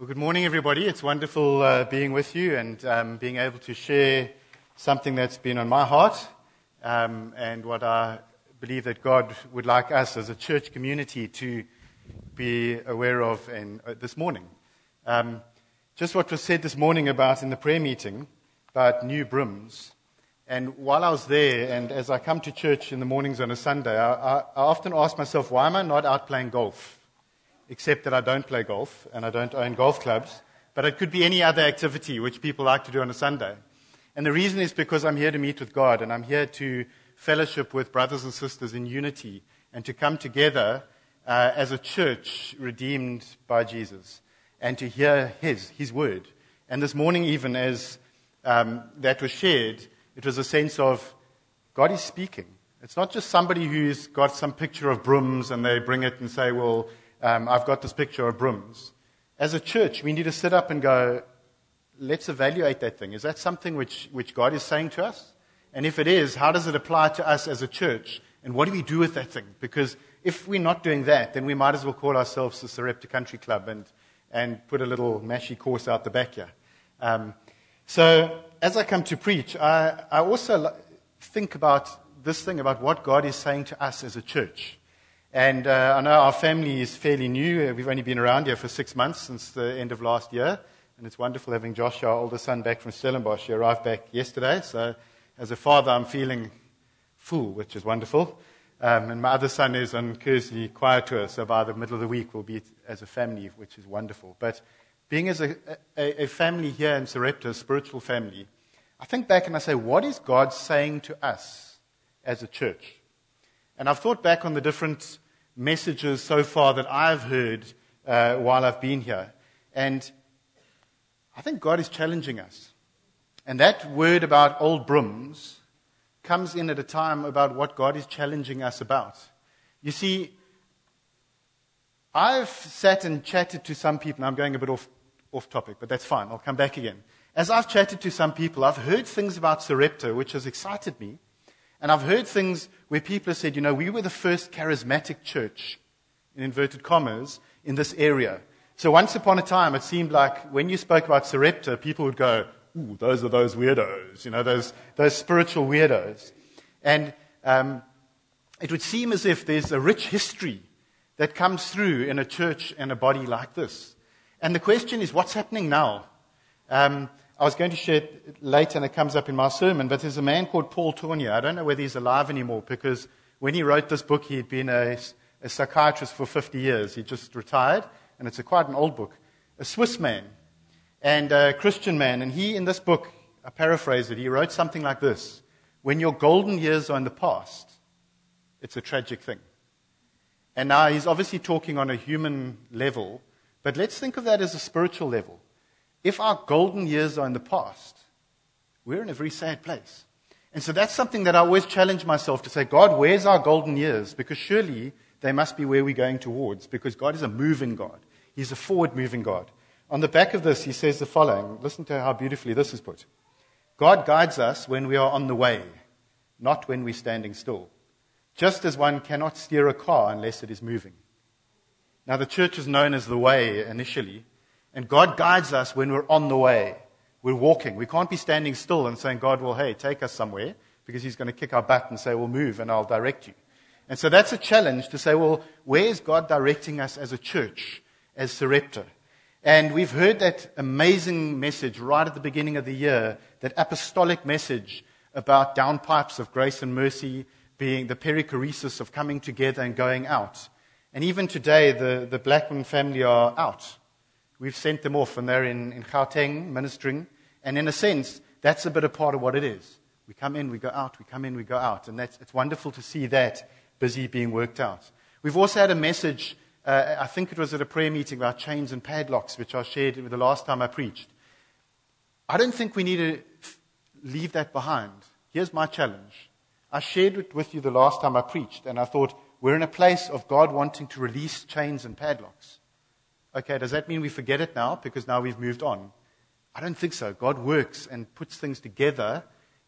Well, good morning, everybody. It's wonderful uh, being with you and um, being able to share something that's been on my heart um, and what I believe that God would like us as a church community to be aware of in, uh, this morning. Um, just what was said this morning about in the prayer meeting about new brooms. And while I was there, and as I come to church in the mornings on a Sunday, I, I, I often ask myself, why am I not out playing golf? Except that I don't play golf and I don't own golf clubs. But it could be any other activity which people like to do on a Sunday. And the reason is because I'm here to meet with God and I'm here to fellowship with brothers and sisters in unity and to come together uh, as a church redeemed by Jesus and to hear His, His word. And this morning, even as um, that was shared, it was a sense of God is speaking. It's not just somebody who's got some picture of brooms and they bring it and say, well, um, I've got this picture of brooms. As a church, we need to sit up and go, let's evaluate that thing. Is that something which, which God is saying to us? And if it is, how does it apply to us as a church? And what do we do with that thing? Because if we're not doing that, then we might as well call ourselves the Sarepta Country Club and, and put a little mashie course out the back here. Um, so as I come to preach, I, I also think about this thing about what God is saying to us as a church. And uh, I know our family is fairly new. We've only been around here for six months since the end of last year. And it's wonderful having Josh, our older son, back from Stellenbosch. He arrived back yesterday. So as a father, I'm feeling full, which is wonderful. Um, and my other son is on Kearsney choir tour. So by the middle of the week, we'll be as a family, which is wonderful. But being as a, a, a family here in Sarepta, a spiritual family, I think back and I say, what is God saying to us as a church? And I've thought back on the different messages so far that I've heard uh, while I've been here. And I think God is challenging us. And that word about old brooms comes in at a time about what God is challenging us about. You see, I've sat and chatted to some people, I'm going a bit off, off topic, but that's fine. I'll come back again. As I've chatted to some people, I've heard things about Sarepta which has excited me. And I've heard things where people have said, you know, we were the first charismatic church, in inverted commas, in this area. So once upon a time, it seemed like when you spoke about Sarepta, people would go, ooh, those are those weirdos, you know, those, those spiritual weirdos. And um, it would seem as if there's a rich history that comes through in a church and a body like this. And the question is, what's happening now? Um, I was going to share it later and it comes up in my sermon, but there's a man called Paul Tournier. I don't know whether he's alive anymore because when he wrote this book, he'd been a, a psychiatrist for 50 years. He just retired, and it's a, quite an old book. A Swiss man and a Christian man. And he, in this book, I paraphrase it, he wrote something like this When your golden years are in the past, it's a tragic thing. And now he's obviously talking on a human level, but let's think of that as a spiritual level if our golden years are in the past, we're in a very sad place. And so that's something that I always challenge myself to say, God, where's our golden years? Because surely they must be where we're going towards, because God is a moving God. He's a forward moving God. On the back of this, he says the following. Listen to how beautifully this is put. God guides us when we are on the way, not when we're standing still. Just as one cannot steer a car unless it is moving. Now, the church is known as the way initially, and God guides us when we're on the way. We're walking. We can't be standing still and saying, God, well, hey, take us somewhere, because He's going to kick our butt and say, well, move and I'll direct you. And so that's a challenge to say, well, where is God directing us as a church, as Sarepta? And we've heard that amazing message right at the beginning of the year, that apostolic message about downpipes of grace and mercy being the perichoresis of coming together and going out. And even today, the, the Blackman family are out. We've sent them off and they're in, in Gauteng ministering. And in a sense, that's a bit of part of what it is. We come in, we go out, we come in, we go out. And that's, it's wonderful to see that busy being worked out. We've also had a message, uh, I think it was at a prayer meeting about chains and padlocks, which I shared the last time I preached. I don't think we need to leave that behind. Here's my challenge. I shared it with you the last time I preached, and I thought we're in a place of God wanting to release chains and padlocks. Okay, does that mean we forget it now because now we've moved on? I don't think so. God works and puts things together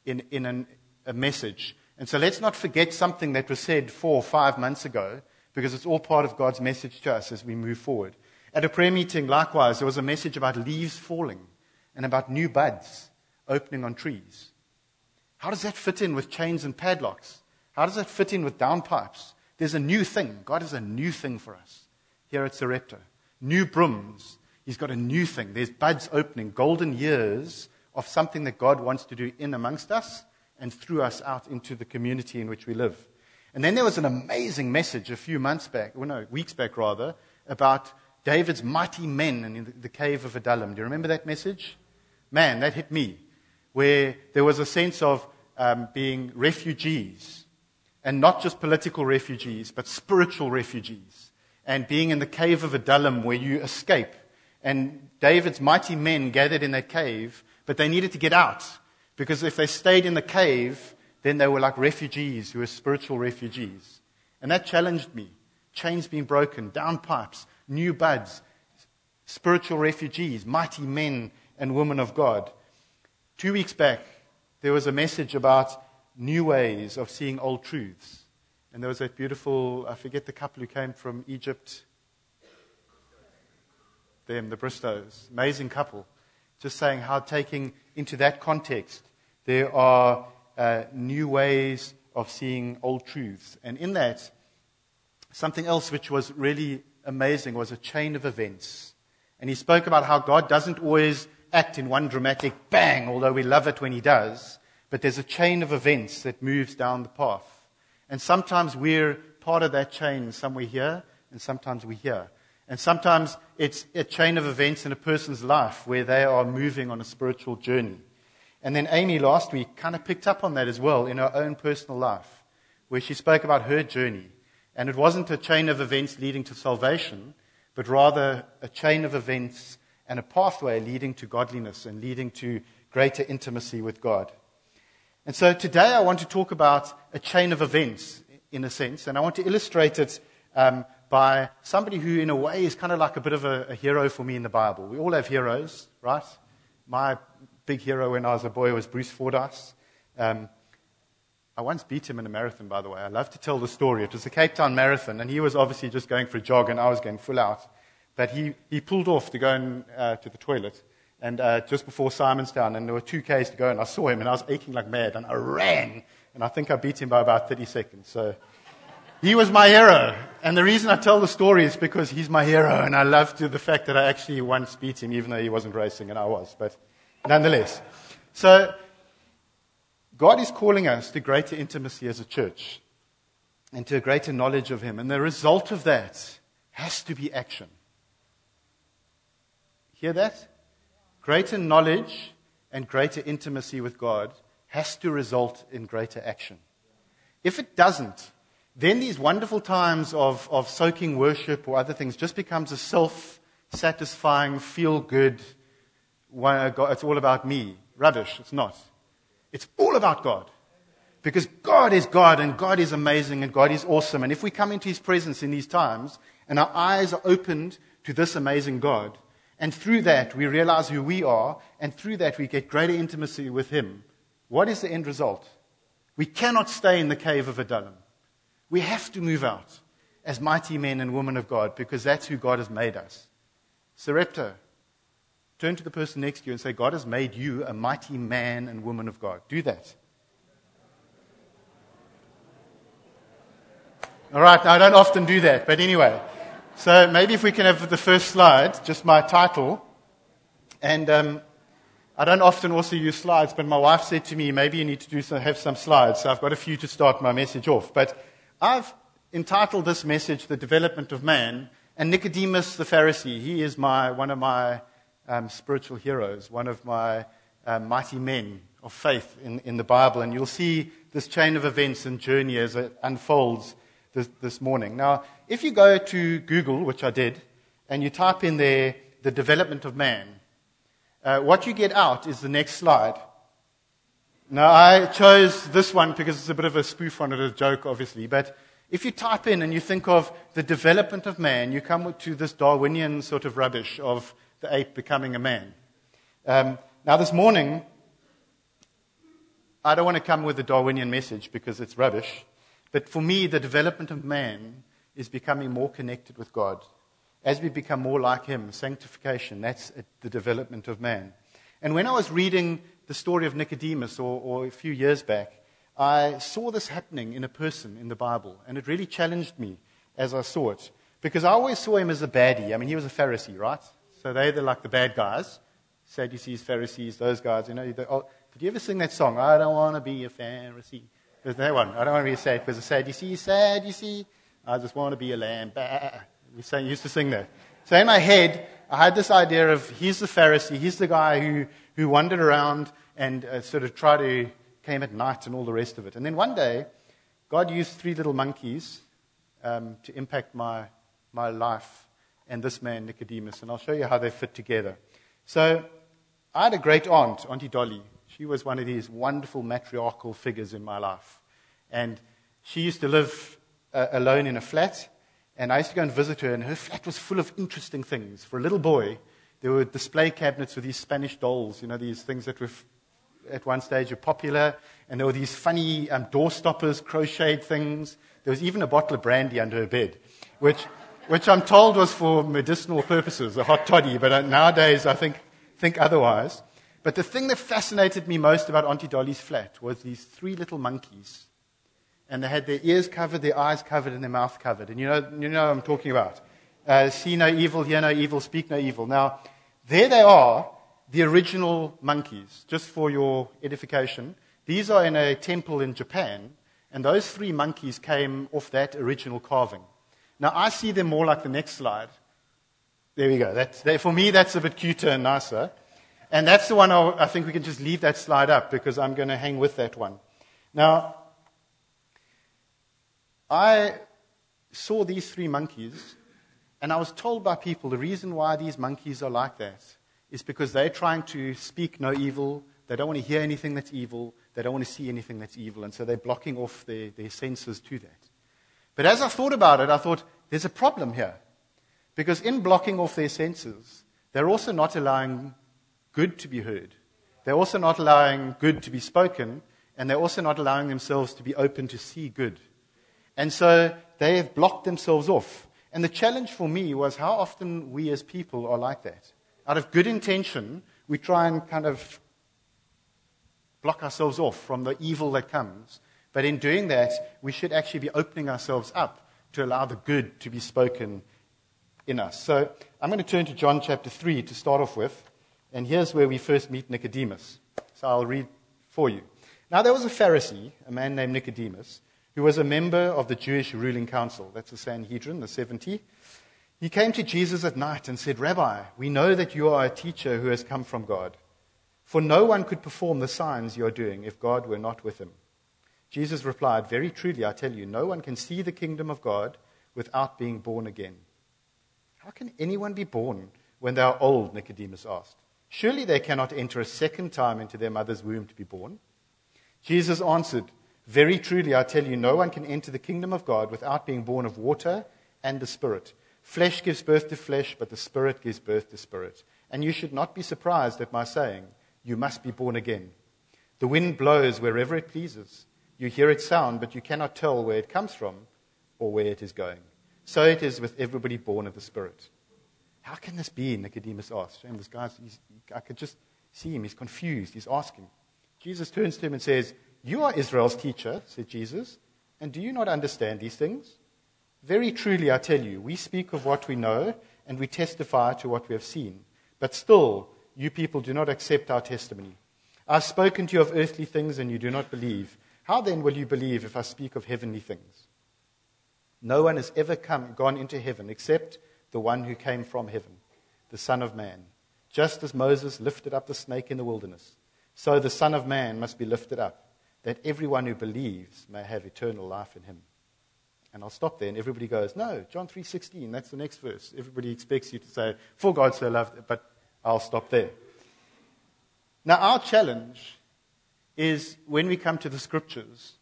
in, in an, a message. And so let's not forget something that was said four or five months ago because it's all part of God's message to us as we move forward. At a prayer meeting, likewise, there was a message about leaves falling and about new buds opening on trees. How does that fit in with chains and padlocks? How does that fit in with downpipes? There's a new thing. God has a new thing for us here at Sarepta. New brooms. He's got a new thing. There's buds opening, golden years of something that God wants to do in amongst us and through us out into the community in which we live. And then there was an amazing message a few months back, well, no, weeks back rather, about David's mighty men in the cave of Adullam. Do you remember that message? Man, that hit me. Where there was a sense of um, being refugees, and not just political refugees, but spiritual refugees, and being in the cave of Adullam where you escape. And David's mighty men gathered in that cave, but they needed to get out because if they stayed in the cave, then they were like refugees who were spiritual refugees. And that challenged me. Chains being broken, downpipes, new buds, spiritual refugees, mighty men and women of God. Two weeks back, there was a message about new ways of seeing old truths. And there was that beautiful, I forget the couple who came from Egypt. Them, the Bristows. Amazing couple. Just saying how taking into that context, there are uh, new ways of seeing old truths. And in that, something else which was really amazing was a chain of events. And he spoke about how God doesn't always act in one dramatic bang, although we love it when he does, but there's a chain of events that moves down the path. And sometimes we're part of that chain somewhere here, and sometimes we're here. And sometimes it's a chain of events in a person's life where they are moving on a spiritual journey. And then Amy last week kind of picked up on that as well in her own personal life, where she spoke about her journey. And it wasn't a chain of events leading to salvation, but rather a chain of events and a pathway leading to godliness and leading to greater intimacy with God. And so today I want to talk about a chain of events, in a sense, and I want to illustrate it um, by somebody who, in a way, is kind of like a bit of a, a hero for me in the Bible. We all have heroes, right? My big hero when I was a boy was Bruce Fordyce. Um, I once beat him in a marathon, by the way. I love to tell the story. It was the Cape Town Marathon, and he was obviously just going for a jog, and I was going full out. But he, he pulled off to go in, uh, to the toilet, and uh, just before Simonstown, and there were two Ks to go, and I saw him, and I was aching like mad, and I ran, and I think I beat him by about 30 seconds. So he was my hero. And the reason I tell the story is because he's my hero, and I love to the fact that I actually once beat him, even though he wasn't racing, and I was. But nonetheless. So, God is calling us to greater intimacy as a church and to a greater knowledge of Him. And the result of that has to be action. Hear that? Greater knowledge and greater intimacy with God has to result in greater action. If it doesn't, then these wonderful times of, of soaking worship or other things just becomes a self satisfying, feel good uh, it's all about me. Rubbish. It's not. It's all about God. Because God is God and God is amazing and God is awesome. And if we come into His presence in these times and our eyes are opened to this amazing God, and through that we realize who we are, and through that we get greater intimacy with Him, what is the end result? We cannot stay in the cave of Adullam. We have to move out as mighty men and women of God because that's who God has made us. Sarepta, Turn to the person next to you and say, God has made you a mighty man and woman of God. Do that. All right, now I don't often do that, but anyway. So maybe if we can have the first slide, just my title. And um, I don't often also use slides, but my wife said to me, maybe you need to do some, have some slides. So I've got a few to start my message off. But I've entitled this message, The Development of Man. And Nicodemus the Pharisee, he is my, one of my um, spiritual heroes, one of my uh, mighty men of faith in, in the Bible. And you'll see this chain of events and journey as it unfolds this, this morning. Now, if you go to Google, which I did, and you type in there the development of man, uh, what you get out is the next slide. Now, I chose this one because it's a bit of a spoof on it, a joke, obviously. But if you type in and you think of the development of man, you come to this Darwinian sort of rubbish of the ape becoming a man. Um, now, this morning, I don't want to come with a Darwinian message because it's rubbish, but for me, the development of man is becoming more connected with God. as we become more like Him, sanctification, that's the development of man. And when I was reading the story of Nicodemus, or, or a few years back, I saw this happening in a person in the Bible, and it really challenged me as I saw it. Because I always saw him as a baddie. I mean, he was a Pharisee, right? So they're like the bad guys. Sadducees, Pharisees, those guys. You know, oh, did you ever sing that song? I don't want to be a Pharisee. There's that one. I don't want to be a sad because a Sadducee, Sadducee. I just want to be a lamb. We sang, used to sing that. So in my head, I had this idea of he's the Pharisee, he's the guy who, who wandered around and uh, sort of tried to, came at night and all the rest of it. And then one day, God used three little monkeys um, to impact my, my life and this man, Nicodemus. And I'll show you how they fit together. So I had a great aunt, Auntie Dolly. She was one of these wonderful matriarchal figures in my life. And she used to live uh, alone in a flat. And I used to go and visit her, and her flat was full of interesting things. For a little boy, there were display cabinets with these Spanish dolls, you know, these things that were f- at one stage were popular. And there were these funny um, door stoppers, crocheted things. There was even a bottle of brandy under her bed, which, which I'm told was for medicinal purposes, a hot toddy. But uh, nowadays, I think, think otherwise. But the thing that fascinated me most about Auntie Dolly's flat was these three little monkeys. And they had their ears covered, their eyes covered, and their mouth covered. And you know, you know what I'm talking about. Uh, see no evil, hear no evil, speak no evil. Now, there they are, the original monkeys, just for your edification. These are in a temple in Japan, and those three monkeys came off that original carving. Now, I see them more like the next slide. There we go. That's, for me, that's a bit cuter and nicer. And that's the one I'll, I think we can just leave that slide up because I'm going to hang with that one. Now, I saw these three monkeys, and I was told by people the reason why these monkeys are like that is because they're trying to speak no evil. They don't want to hear anything that's evil. They don't want to see anything that's evil. And so they're blocking off their, their senses to that. But as I thought about it, I thought, there's a problem here. Because in blocking off their senses, they're also not allowing good to be heard. They're also not allowing good to be spoken. And they're also not allowing themselves to be open to see good. And so they have blocked themselves off. And the challenge for me was how often we as people are like that. Out of good intention, we try and kind of block ourselves off from the evil that comes. But in doing that, we should actually be opening ourselves up to allow the good to be spoken in us. So I'm going to turn to John chapter 3 to start off with. And here's where we first meet Nicodemus. So I'll read for you. Now, there was a Pharisee, a man named Nicodemus, who was a member of the Jewish ruling council. That's the Sanhedrin, the 70. He came to Jesus at night and said, Rabbi, we know that you are a teacher who has come from God. For no one could perform the signs you are doing if God were not with him. Jesus replied, Very truly, I tell you, no one can see the kingdom of God without being born again. How can anyone be born when they are old? Nicodemus asked. Surely they cannot enter a second time into their mother's womb to be born. Jesus answered, very truly, I tell you, no one can enter the kingdom of God without being born of water and the Spirit. Flesh gives birth to flesh, but the Spirit gives birth to spirit. And you should not be surprised at my saying, You must be born again. The wind blows wherever it pleases. You hear its sound, but you cannot tell where it comes from or where it is going. So it is with everybody born of the Spirit. How can this be? Nicodemus asked. And this guy, I could just see him. He's confused. He's asking. Jesus turns to him and says, you are Israel's teacher, said Jesus, and do you not understand these things? Very truly, I tell you, we speak of what we know and we testify to what we have seen. But still, you people do not accept our testimony. I've spoken to you of earthly things and you do not believe. How then will you believe if I speak of heavenly things? No one has ever come, gone into heaven except the one who came from heaven, the Son of Man. Just as Moses lifted up the snake in the wilderness, so the Son of Man must be lifted up that everyone who believes may have eternal life in him. And I'll stop there, and everybody goes, No, John 3.16, that's the next verse. Everybody expects you to say, For God so loved, but I'll stop there. Now, our challenge is, when we come to the scriptures,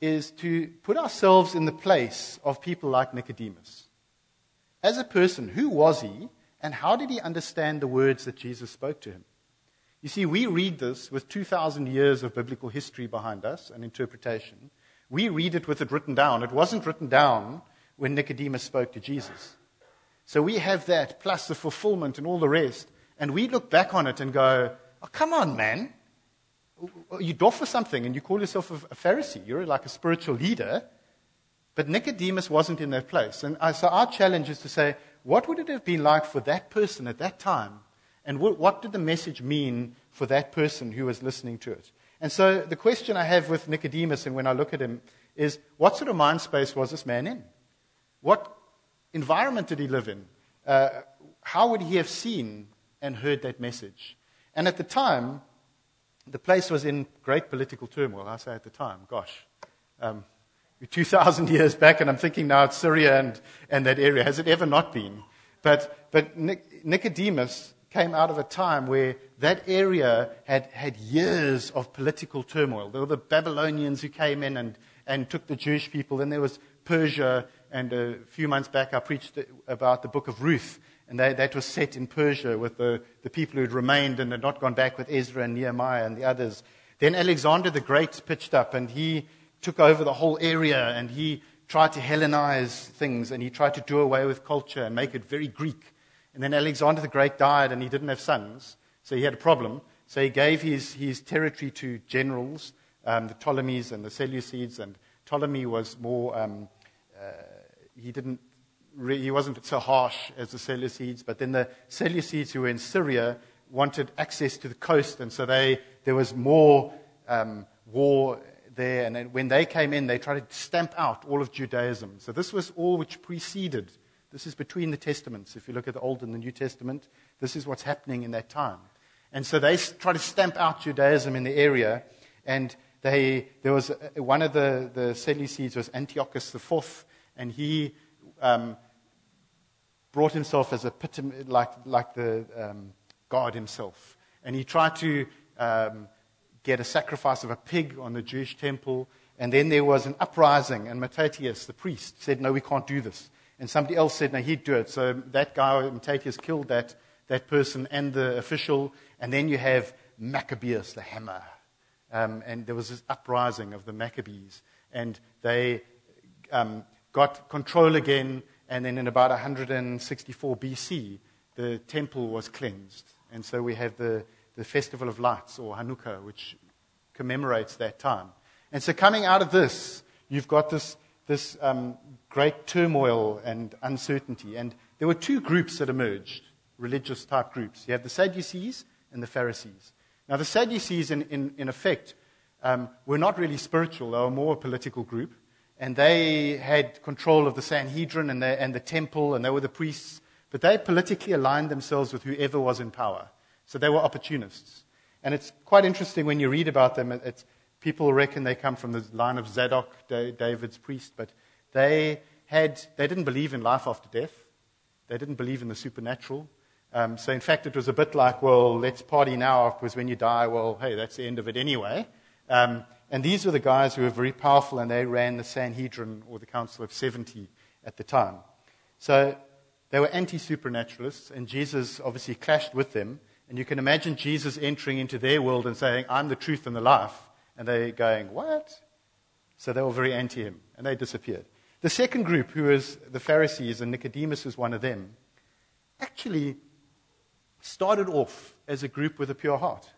is to put ourselves in the place of people like Nicodemus. As a person, who was he, and how did he understand the words that Jesus spoke to him? You see, we read this with 2,000 years of biblical history behind us and interpretation. We read it with it written down. It wasn't written down when Nicodemus spoke to Jesus. So we have that, plus the fulfillment and all the rest. And we look back on it and go, oh, come on, man. You doff for something and you call yourself a Pharisee. You're like a spiritual leader. But Nicodemus wasn't in that place. And so our challenge is to say, what would it have been like for that person at that time? And what did the message mean for that person who was listening to it? And so the question I have with Nicodemus, and when I look at him, is what sort of mind space was this man in? What environment did he live in? Uh, how would he have seen and heard that message? And at the time, the place was in great political turmoil. I say at the time, gosh. Um, 2,000 years back, and I'm thinking now it's Syria and, and that area. Has it ever not been? But, but Nicodemus came out of a time where that area had had years of political turmoil. There were the Babylonians who came in and, and took the Jewish people. Then there was Persia, and a few months back I preached about the book of Ruth, and that was set in Persia with the, the people who had remained and had not gone back with Ezra and Nehemiah and the others. Then Alexander the Great pitched up, and he took over the whole area, and he tried to Hellenize things, and he tried to do away with culture and make it very Greek. And then Alexander the Great died, and he didn't have sons, so he had a problem. So he gave his, his territory to generals, um, the Ptolemies and the Seleucids, and Ptolemy was more, um, uh, he didn't re- he wasn't so harsh as the Seleucids, but then the Seleucids who were in Syria wanted access to the coast, and so they, there was more um, war there. And when they came in, they tried to stamp out all of Judaism. So this was all which preceded this is between the Testaments. If you look at the Old and the New Testament, this is what's happening in that time. And so they try to stamp out Judaism in the area. And they, there was uh, one of the, the Seleucids was Antiochus IV, and he um, brought himself as a like, like the um, God himself. And he tried to um, get a sacrifice of a pig on the Jewish temple. And then there was an uprising, and Mattathias, the priest, said, No, we can't do this. And somebody else said, no, he'd do it. So that guy, Mattathias, killed that, that person and the official. And then you have Maccabeus, the hammer. Um, and there was this uprising of the Maccabees. And they um, got control again. And then in about 164 BC, the temple was cleansed. And so we have the, the Festival of Lights, or Hanukkah, which commemorates that time. And so coming out of this, you've got this, this um, great turmoil and uncertainty. And there were two groups that emerged, religious type groups. You have the Sadducees and the Pharisees. Now, the Sadducees, in, in, in effect, um, were not really spiritual, they were more a political group. And they had control of the Sanhedrin and the, and the temple, and they were the priests. But they politically aligned themselves with whoever was in power. So they were opportunists. And it's quite interesting when you read about them. People reckon they come from the line of Zadok, David's priest, but they, had, they didn't believe in life after death. They didn't believe in the supernatural. Um, so, in fact, it was a bit like, well, let's party now because when you die, well, hey, that's the end of it anyway. Um, and these were the guys who were very powerful, and they ran the Sanhedrin or the Council of 70 at the time. So, they were anti supernaturalists, and Jesus obviously clashed with them. And you can imagine Jesus entering into their world and saying, I'm the truth and the life. And they're going, What? So they were very anti him, and they disappeared. The second group, who is the Pharisees, and Nicodemus was one of them, actually started off as a group with a pure heart.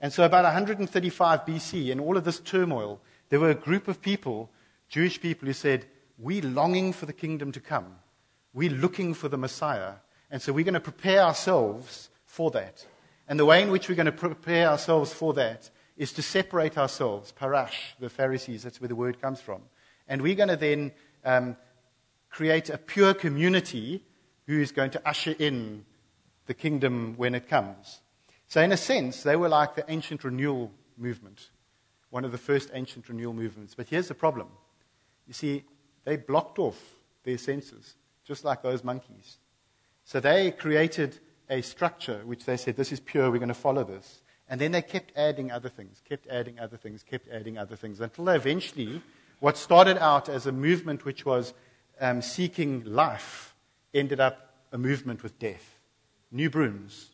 And so, about 135 BC, in all of this turmoil, there were a group of people, Jewish people, who said, We're longing for the kingdom to come. We're looking for the Messiah. And so, we're going to prepare ourselves for that. And the way in which we're going to prepare ourselves for that is to separate ourselves, parash, the Pharisees, that's where the word comes from, and we're going to then um, create a pure community who is going to usher in the kingdom when it comes. So, in a sense, they were like the ancient renewal movement, one of the first ancient renewal movements. But here's the problem you see, they blocked off their senses, just like those monkeys. So, they created a structure which they said, This is pure, we're going to follow this. And then they kept adding other things, kept adding other things, kept adding other things, until they eventually what started out as a movement which was um, seeking life ended up a movement with death. New brooms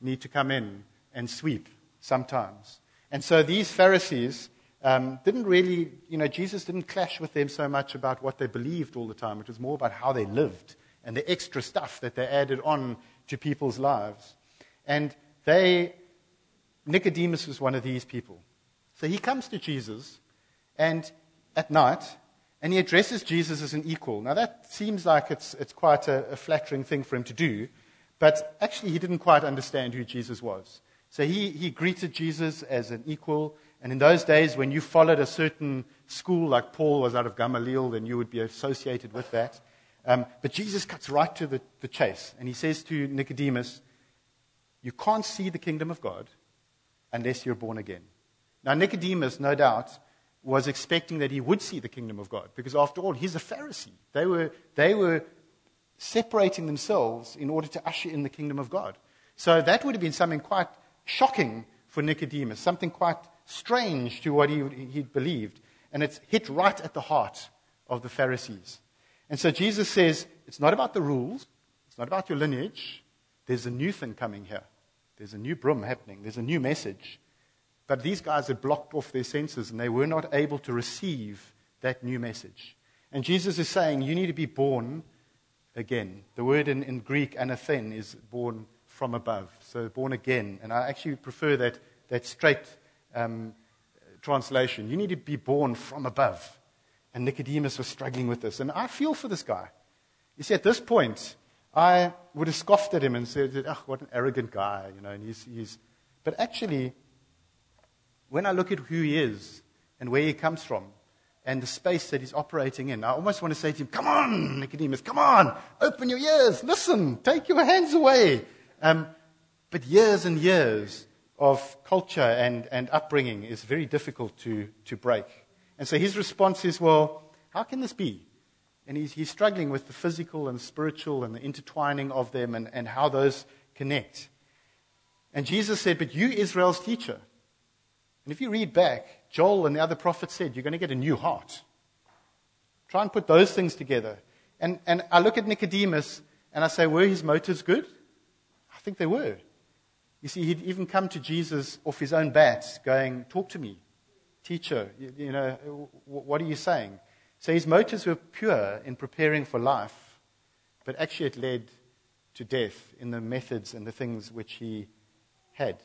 need to come in and sweep sometimes. And so these Pharisees um, didn't really, you know, Jesus didn't clash with them so much about what they believed all the time. It was more about how they lived and the extra stuff that they added on to people's lives. And they, Nicodemus was one of these people. So he comes to Jesus and at night, and he addresses Jesus as an equal. Now that seems like it's, it's quite a, a flattering thing for him to do, but actually he didn't quite understand who Jesus was. So he, he greeted Jesus as an equal. And in those days, when you followed a certain school, like Paul was out of Gamaliel, then you would be associated with that. Um, but Jesus cuts right to the, the chase. And he says to Nicodemus, You can't see the kingdom of God unless you're born again. Now, Nicodemus, no doubt, was expecting that he would see the kingdom of God, because after all, he's a Pharisee. They were, they were separating themselves in order to usher in the kingdom of God. So that would have been something quite shocking for Nicodemus, something quite strange to what he, he'd believed. And it's hit right at the heart of the Pharisees. And so Jesus says, it's not about the rules, it's not about your lineage. There's a new thing coming here. There's a new broom happening. There's a new message. But these guys had blocked off their senses and they were not able to receive that new message. And Jesus is saying, you need to be born again. The word in, in Greek, anathen, is born from above. So born again. And I actually prefer that, that straight um, translation. You need to be born from above. And Nicodemus was struggling with this. And I feel for this guy. You see, at this point, I would have scoffed at him and said, oh, what an arrogant guy, you know, and he's, he's... But actually, when I look at who he is and where he comes from and the space that he's operating in, I almost want to say to him, come on, Nicodemus, come on, open your ears, listen, take your hands away. Um, but years and years of culture and, and upbringing is very difficult to, to break. And so his response is, well, how can this be? And he's, he's struggling with the physical and spiritual and the intertwining of them and, and how those connect. And Jesus said, But you, Israel's teacher. And if you read back, Joel and the other prophets said, You're going to get a new heart. Try and put those things together. And, and I look at Nicodemus and I say, Were his motives good? I think they were. You see, he'd even come to Jesus off his own bat, going, Talk to me, teacher. You, you know, what are you saying? So his motives were pure in preparing for life, but actually it led to death in the methods and the things which he had.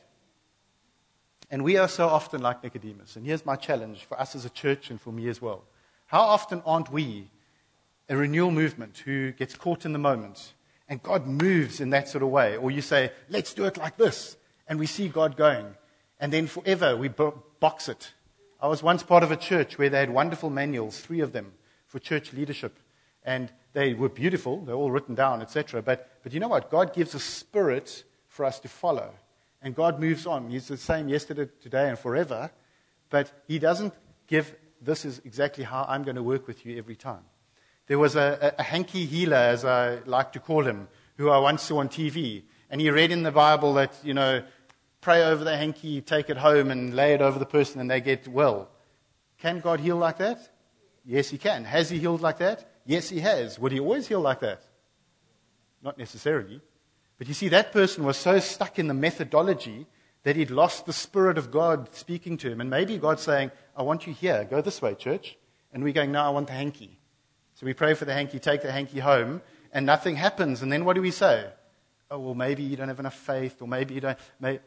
And we are so often like Nicodemus. And here's my challenge for us as a church and for me as well. How often aren't we a renewal movement who gets caught in the moment and God moves in that sort of way? Or you say, let's do it like this. And we see God going. And then forever we box it I was once part of a church where they had wonderful manuals, three of them, for church leadership. And they were beautiful, they're all written down, etc. But, but you know what? God gives a spirit for us to follow. And God moves on. He's the same yesterday, today, and forever. But He doesn't give, this is exactly how I'm going to work with you every time. There was a, a, a hanky healer, as I like to call him, who I once saw on TV. And he read in the Bible that, you know, pray over the hanky, take it home, and lay it over the person, and they get well. Can God heal like that? Yes, He can. Has He healed like that? Yes, He has. Would He always heal like that? Not necessarily. But you see, that person was so stuck in the methodology that he'd lost the Spirit of God speaking to him. And maybe God's saying, I want you here. Go this way, church. And we're going, No, I want the hanky. So we pray for the hanky, take the hanky home, and nothing happens. And then what do we say? Oh, well, maybe you don't have enough faith, or maybe you don't. Maybe,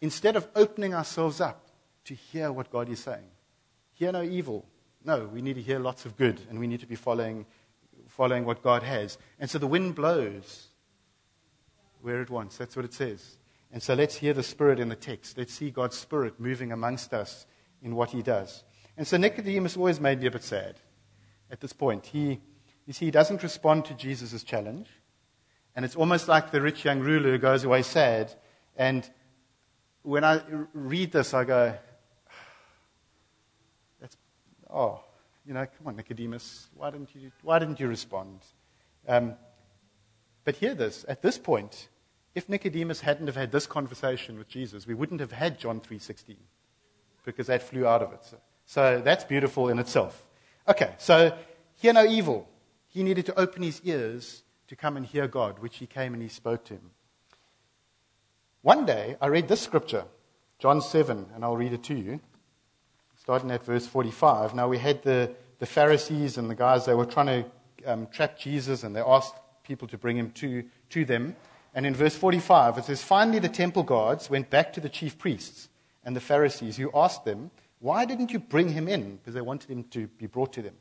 instead of opening ourselves up to hear what God is saying. Hear no evil. No, we need to hear lots of good, and we need to be following, following what God has. And so the wind blows where it wants. That's what it says. And so let's hear the Spirit in the text. Let's see God's Spirit moving amongst us in what He does. And so Nicodemus always made me a bit sad at this point. He, you see, he doesn't respond to Jesus' challenge. And it's almost like the rich young ruler who goes away sad and when I read this, I go, that's, oh, you know, come on, Nicodemus, why didn't you, why didn't you respond? Um, but hear this, at this point, if Nicodemus hadn't have had this conversation with Jesus, we wouldn't have had John 3.16 because that flew out of it. So, so that's beautiful in itself. Okay, so hear no evil. He needed to open his ears to come and hear God, which he came and he spoke to him. One day, I read this scripture, John 7, and I'll read it to you, starting at verse 45. Now, we had the, the Pharisees and the guys, they were trying to um, trap Jesus, and they asked people to bring him to, to them. And in verse 45, it says, Finally, the temple guards went back to the chief priests and the Pharisees, who asked them, Why didn't you bring him in? Because they wanted him to be brought to them.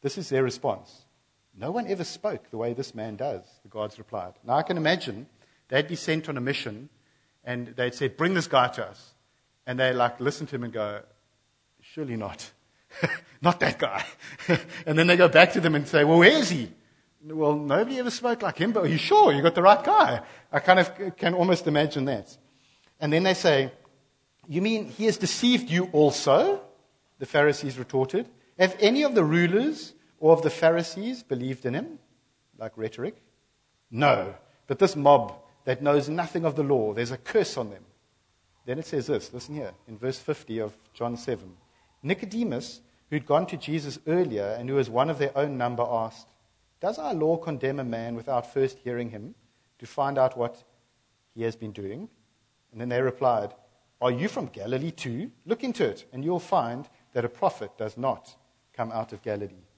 This is their response. No one ever spoke the way this man does, the guards replied. Now I can imagine they'd be sent on a mission and they'd say, Bring this guy to us. And they like listen to him and go, Surely not. not that guy. and then they go back to them and say, Well, where is he? Well, nobody ever spoke like him, but are you sure you got the right guy? I kind of can almost imagine that. And then they say, You mean he has deceived you also? The Pharisees retorted. Have any of the rulers or of the Pharisees believed in him? Like rhetoric? No. But this mob that knows nothing of the law, there's a curse on them. Then it says this listen here, in verse 50 of John 7. Nicodemus, who'd gone to Jesus earlier and who was one of their own number, asked, Does our law condemn a man without first hearing him to find out what he has been doing? And then they replied, Are you from Galilee too? Look into it, and you'll find that a prophet does not come out of Galilee.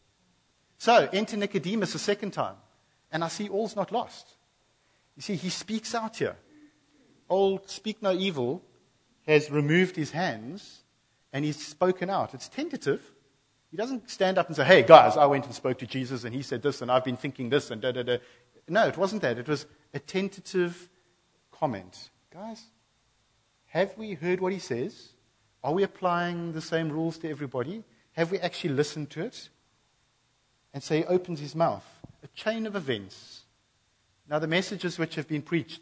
So, enter Nicodemus a second time, and I see all's not lost. You see, he speaks out here. Old Speak No Evil has removed his hands and he's spoken out. It's tentative. He doesn't stand up and say, hey, guys, I went and spoke to Jesus and he said this and I've been thinking this and da da da. No, it wasn't that. It was a tentative comment. Guys, have we heard what he says? Are we applying the same rules to everybody? Have we actually listened to it? And so he opens his mouth. A chain of events. Now, the messages which have been preached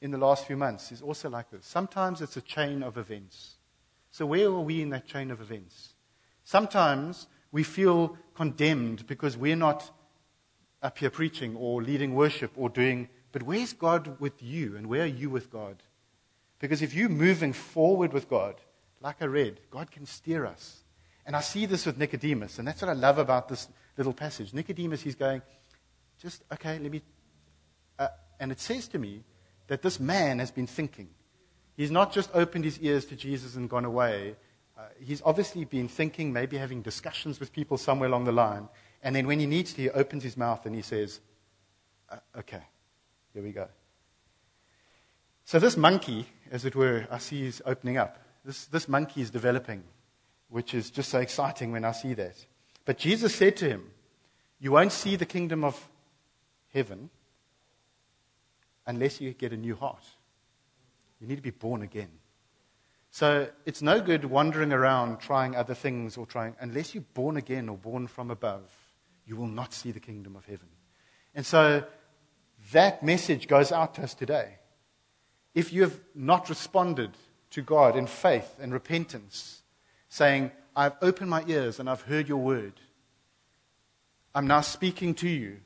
in the last few months is also like this. Sometimes it's a chain of events. So, where are we in that chain of events? Sometimes we feel condemned because we're not up here preaching or leading worship or doing, but where's God with you and where are you with God? Because if you're moving forward with God, like I read, God can steer us. And I see this with Nicodemus, and that's what I love about this little passage. Nicodemus, he's going, just, okay, let me. Uh, and it says to me that this man has been thinking. He's not just opened his ears to Jesus and gone away. Uh, he's obviously been thinking, maybe having discussions with people somewhere along the line. And then when he needs to, he opens his mouth and he says, uh, Okay, here we go. So, this monkey, as it were, I see is opening up. This, this monkey is developing, which is just so exciting when I see that. But Jesus said to him, You won't see the kingdom of heaven unless you get a new heart. You need to be born again. So it's no good wandering around trying other things or trying, unless you're born again or born from above, you will not see the kingdom of heaven. And so that message goes out to us today. If you have not responded to God in faith and repentance, saying, I've opened my ears and I've heard your word, I'm now speaking to you,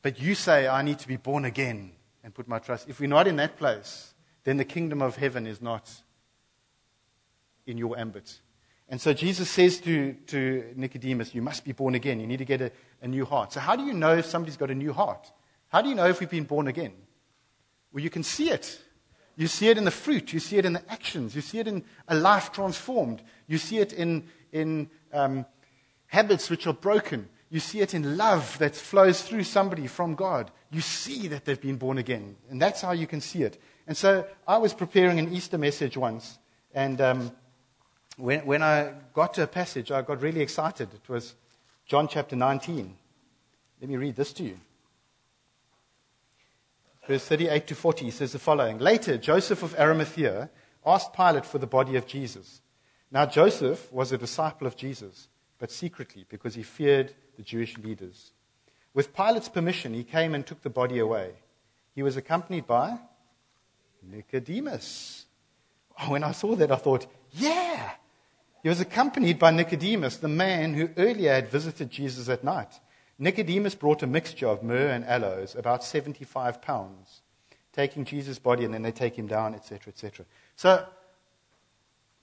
but you say, I need to be born again and put my trust. If we're not in that place, then the kingdom of heaven is not in your ambit. And so Jesus says to, to Nicodemus, You must be born again. You need to get a, a new heart. So, how do you know if somebody's got a new heart? How do you know if we've been born again? Well, you can see it. You see it in the fruit. You see it in the actions. You see it in a life transformed. You see it in, in um, habits which are broken. You see it in love that flows through somebody from God. You see that they've been born again. And that's how you can see it. And so I was preparing an Easter message once, and um, when, when I got to a passage, I got really excited. It was John chapter 19. Let me read this to you. Verse 38 to 40 says the following Later, Joseph of Arimathea asked Pilate for the body of Jesus. Now, Joseph was a disciple of Jesus, but secretly because he feared the Jewish leaders. With Pilate's permission, he came and took the body away. He was accompanied by Nicodemus. Oh, when I saw that, I thought, yeah. He was accompanied by Nicodemus, the man who earlier had visited Jesus at night. Nicodemus brought a mixture of myrrh and aloes, about 75 pounds, taking Jesus' body and then they take him down, etc., etc. So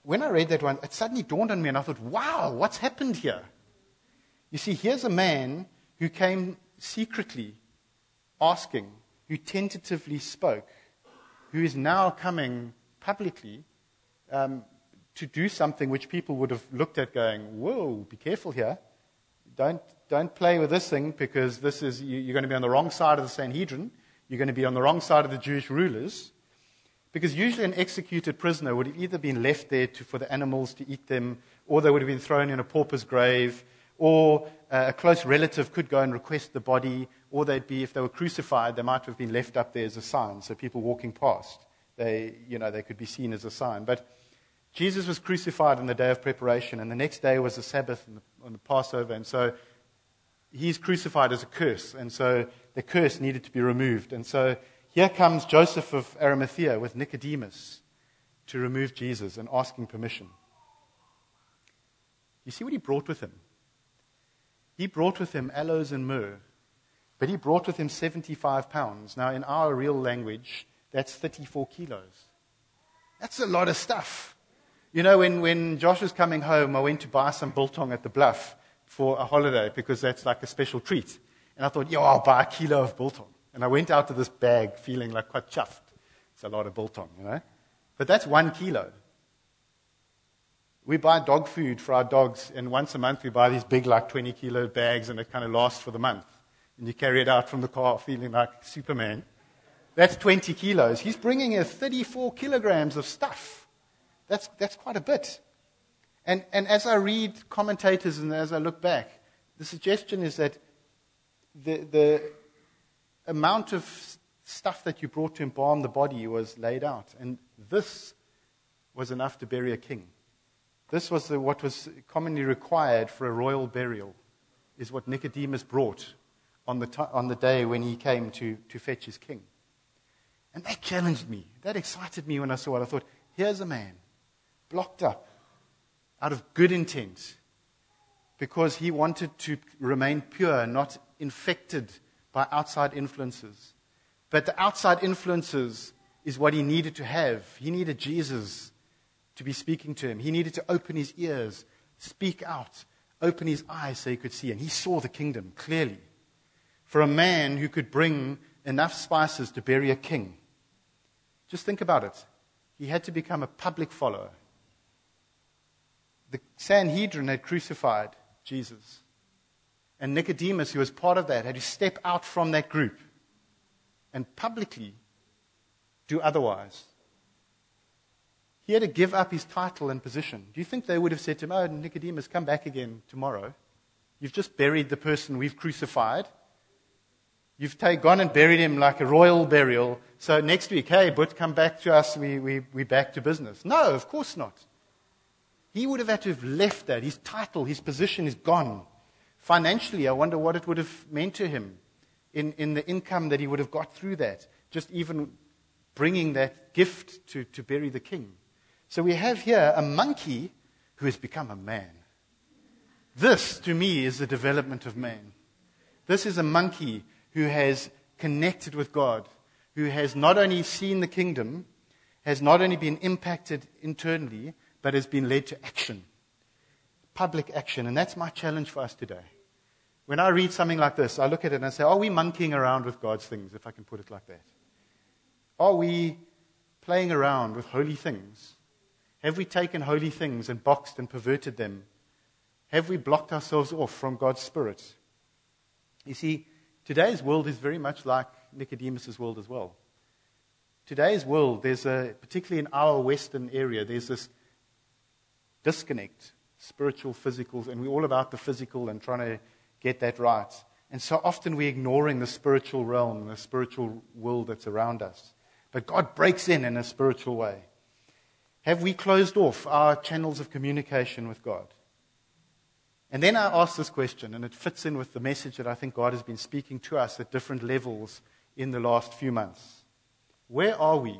when I read that one, it suddenly dawned on me and I thought, wow, what's happened here? You see, here's a man who came secretly asking, who tentatively spoke, who is now coming publicly um, to do something which people would have looked at going, whoa, be careful here. Don't don't play with this thing because this is, you, you're going to be on the wrong side of the Sanhedrin. You're going to be on the wrong side of the Jewish rulers. Because usually an executed prisoner would have either been left there to, for the animals to eat them, or they would have been thrown in a pauper's grave, or uh, a close relative could go and request the body, or they'd be, if they were crucified, they might have been left up there as a sign. So people walking past, they, you know, they could be seen as a sign. But Jesus was crucified on the day of preparation, and the next day was the Sabbath and the, on the Passover, and so he's crucified as a curse, and so the curse needed to be removed. And so here comes Joseph of Arimathea with Nicodemus to remove Jesus and asking permission. You see what he brought with him? He brought with him aloes and myrrh, but he brought with him 75 pounds. Now, in our real language, that's 34 kilos. That's a lot of stuff. You know, when, when Josh was coming home, I went to buy some biltong at the bluff for a holiday because that's like a special treat. And I thought, yo, I'll buy a kilo of biltong. And I went out to this bag feeling like quite chuffed. It's a lot of biltong, you know. But that's one kilo. We buy dog food for our dogs, and once a month we buy these big, like 20 kilo bags, and it kind of lasts for the month. And you carry it out from the car feeling like Superman. That's 20 kilos. He's bringing in 34 kilograms of stuff. That's, that's quite a bit. And, and as I read commentators and as I look back, the suggestion is that the, the amount of stuff that you brought to embalm the body was laid out. And this was enough to bury a king. This was the, what was commonly required for a royal burial, is what Nicodemus brought on the, t- on the day when he came to, to fetch his king. And that challenged me. That excited me when I saw it. I thought, here's a man blocked up out of good intent because he wanted to remain pure, not infected by outside influences. But the outside influences is what he needed to have. He needed Jesus to be speaking to him. He needed to open his ears, speak out, open his eyes so he could see. And he saw the kingdom clearly. For a man who could bring enough spices to bury a king, just think about it. He had to become a public follower. The Sanhedrin had crucified Jesus. And Nicodemus, who was part of that, had to step out from that group and publicly do otherwise. He had to give up his title and position. Do you think they would have said to him, Oh, Nicodemus, come back again tomorrow? You've just buried the person we've crucified. You've take, gone and buried him like a royal burial. So next week, hey, but come back to us. We, we, we're back to business. No, of course not. He would have had to have left that. His title, his position is gone. Financially, I wonder what it would have meant to him in, in the income that he would have got through that. Just even bringing that gift to, to bury the king. So we have here a monkey who has become a man. This, to me, is the development of man. This is a monkey who has connected with God, who has not only seen the kingdom, has not only been impacted internally, but has been led to action. Public action. And that's my challenge for us today. When I read something like this, I look at it and I say, Are we monkeying around with God's things, if I can put it like that? Are we playing around with holy things? Have we taken holy things and boxed and perverted them? Have we blocked ourselves off from God's Spirit? You see, today's world is very much like Nicodemus' world as well. Today's world, there's a, particularly in our Western area, there's this disconnect, spiritual, physical, and we're all about the physical and trying to get that right. And so often we're ignoring the spiritual realm, the spiritual world that's around us. But God breaks in in a spiritual way. Have we closed off our channels of communication with God? And then I ask this question, and it fits in with the message that I think God has been speaking to us at different levels in the last few months. Where are we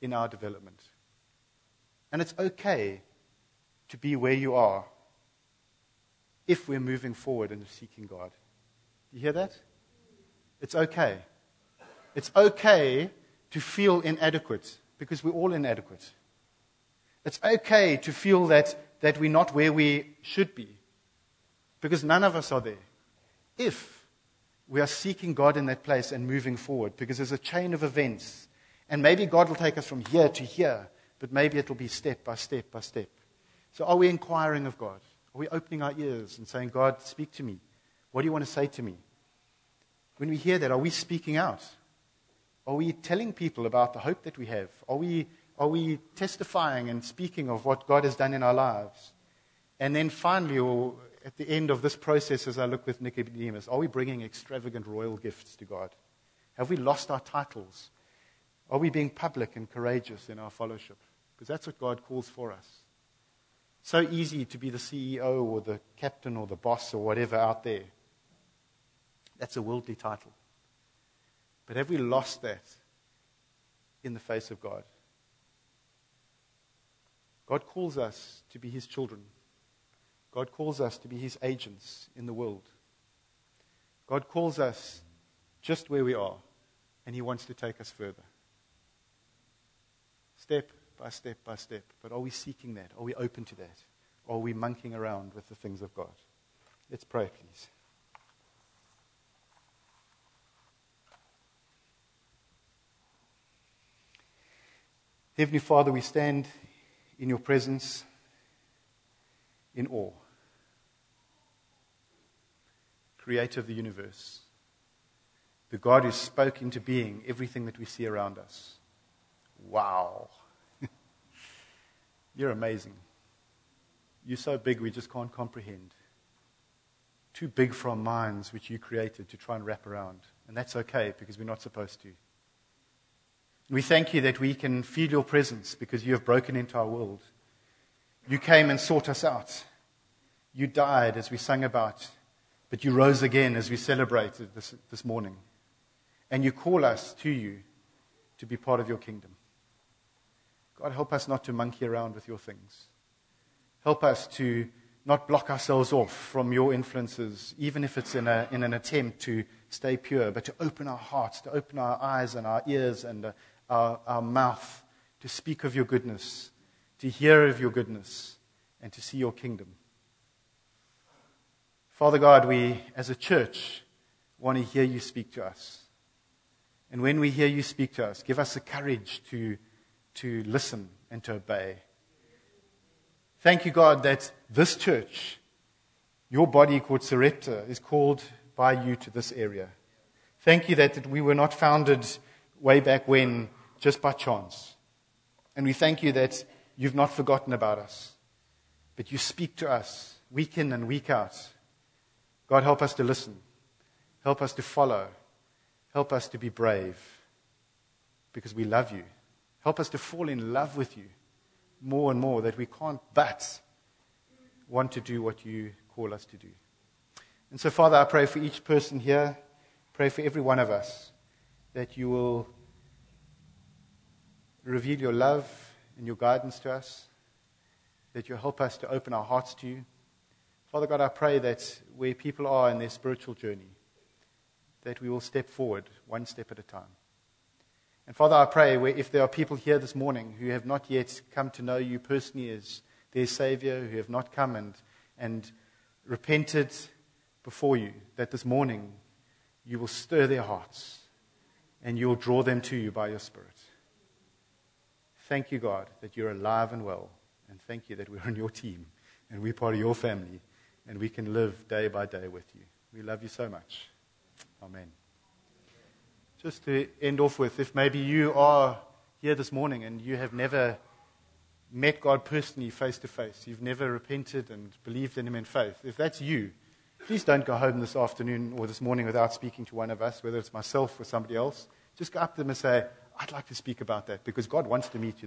in our development? And it's okay to be where you are if we're moving forward and seeking God. Do you hear that? It's okay. It's okay to feel inadequate because we're all inadequate. It's okay to feel that, that we're not where we should be because none of us are there. If we are seeking God in that place and moving forward, because there's a chain of events, and maybe God will take us from here to here, but maybe it will be step by step by step. So, are we inquiring of God? Are we opening our ears and saying, God, speak to me? What do you want to say to me? When we hear that, are we speaking out? Are we telling people about the hope that we have? Are we, are we testifying and speaking of what God has done in our lives? And then finally, or at the end of this process, as I look with Nicodemus, are we bringing extravagant royal gifts to God? Have we lost our titles? Are we being public and courageous in our fellowship? Because that's what God calls for us. So easy to be the CEO or the captain or the boss or whatever out there. That's a worldly title. But have we lost that in the face of God? God calls us to be his children. God calls us to be his agents in the world. God calls us just where we are, and he wants to take us further. Step by step by step. But are we seeking that? Are we open to that? Are we monkeying around with the things of God? Let's pray, please. Heavenly Father, we stand in your presence in awe. Creator of the universe, the God who spoke into being everything that we see around us. Wow. You're amazing. You're so big we just can't comprehend. Too big for our minds, which you created, to try and wrap around. And that's okay because we're not supposed to. We thank you that we can feel your presence because you have broken into our world. You came and sought us out. You died as we sang about, but you rose again as we celebrated this, this morning. And you call us to you to be part of your kingdom. God, help us not to monkey around with your things. Help us to not block ourselves off from your influences, even if it's in, a, in an attempt to stay pure, but to open our hearts, to open our eyes and our ears and, uh, our, our mouth to speak of your goodness, to hear of your goodness, and to see your kingdom. Father God, we as a church want to hear you speak to us. And when we hear you speak to us, give us the courage to, to listen and to obey. Thank you, God, that this church, your body called Sarepta, is called by you to this area. Thank you that we were not founded way back when just by chance. And we thank you that you've not forgotten about us, but you speak to us week in and week out. God, help us to listen. Help us to follow. Help us to be brave because we love you. Help us to fall in love with you more and more that we can't but want to do what you call us to do. And so, Father, I pray for each person here, pray for every one of us that you will reveal your love and your guidance to us, that you help us to open our hearts to you. Father God, I pray that where people are in their spiritual journey, that we will step forward one step at a time. And Father, I pray if there are people here this morning who have not yet come to know you personally as their Savior, who have not come and, and repented before you, that this morning you will stir their hearts and you will draw them to you by your Spirit. Thank you, God, that you're alive and well. And thank you that we're on your team and we're part of your family and we can live day by day with you. We love you so much. Amen. Just to end off with, if maybe you are here this morning and you have never met God personally face to face, you've never repented and believed in Him in faith, if that's you, please don't go home this afternoon or this morning without speaking to one of us, whether it's myself or somebody else. Just go up to them and say, I'd like to speak about that because God wants to meet you this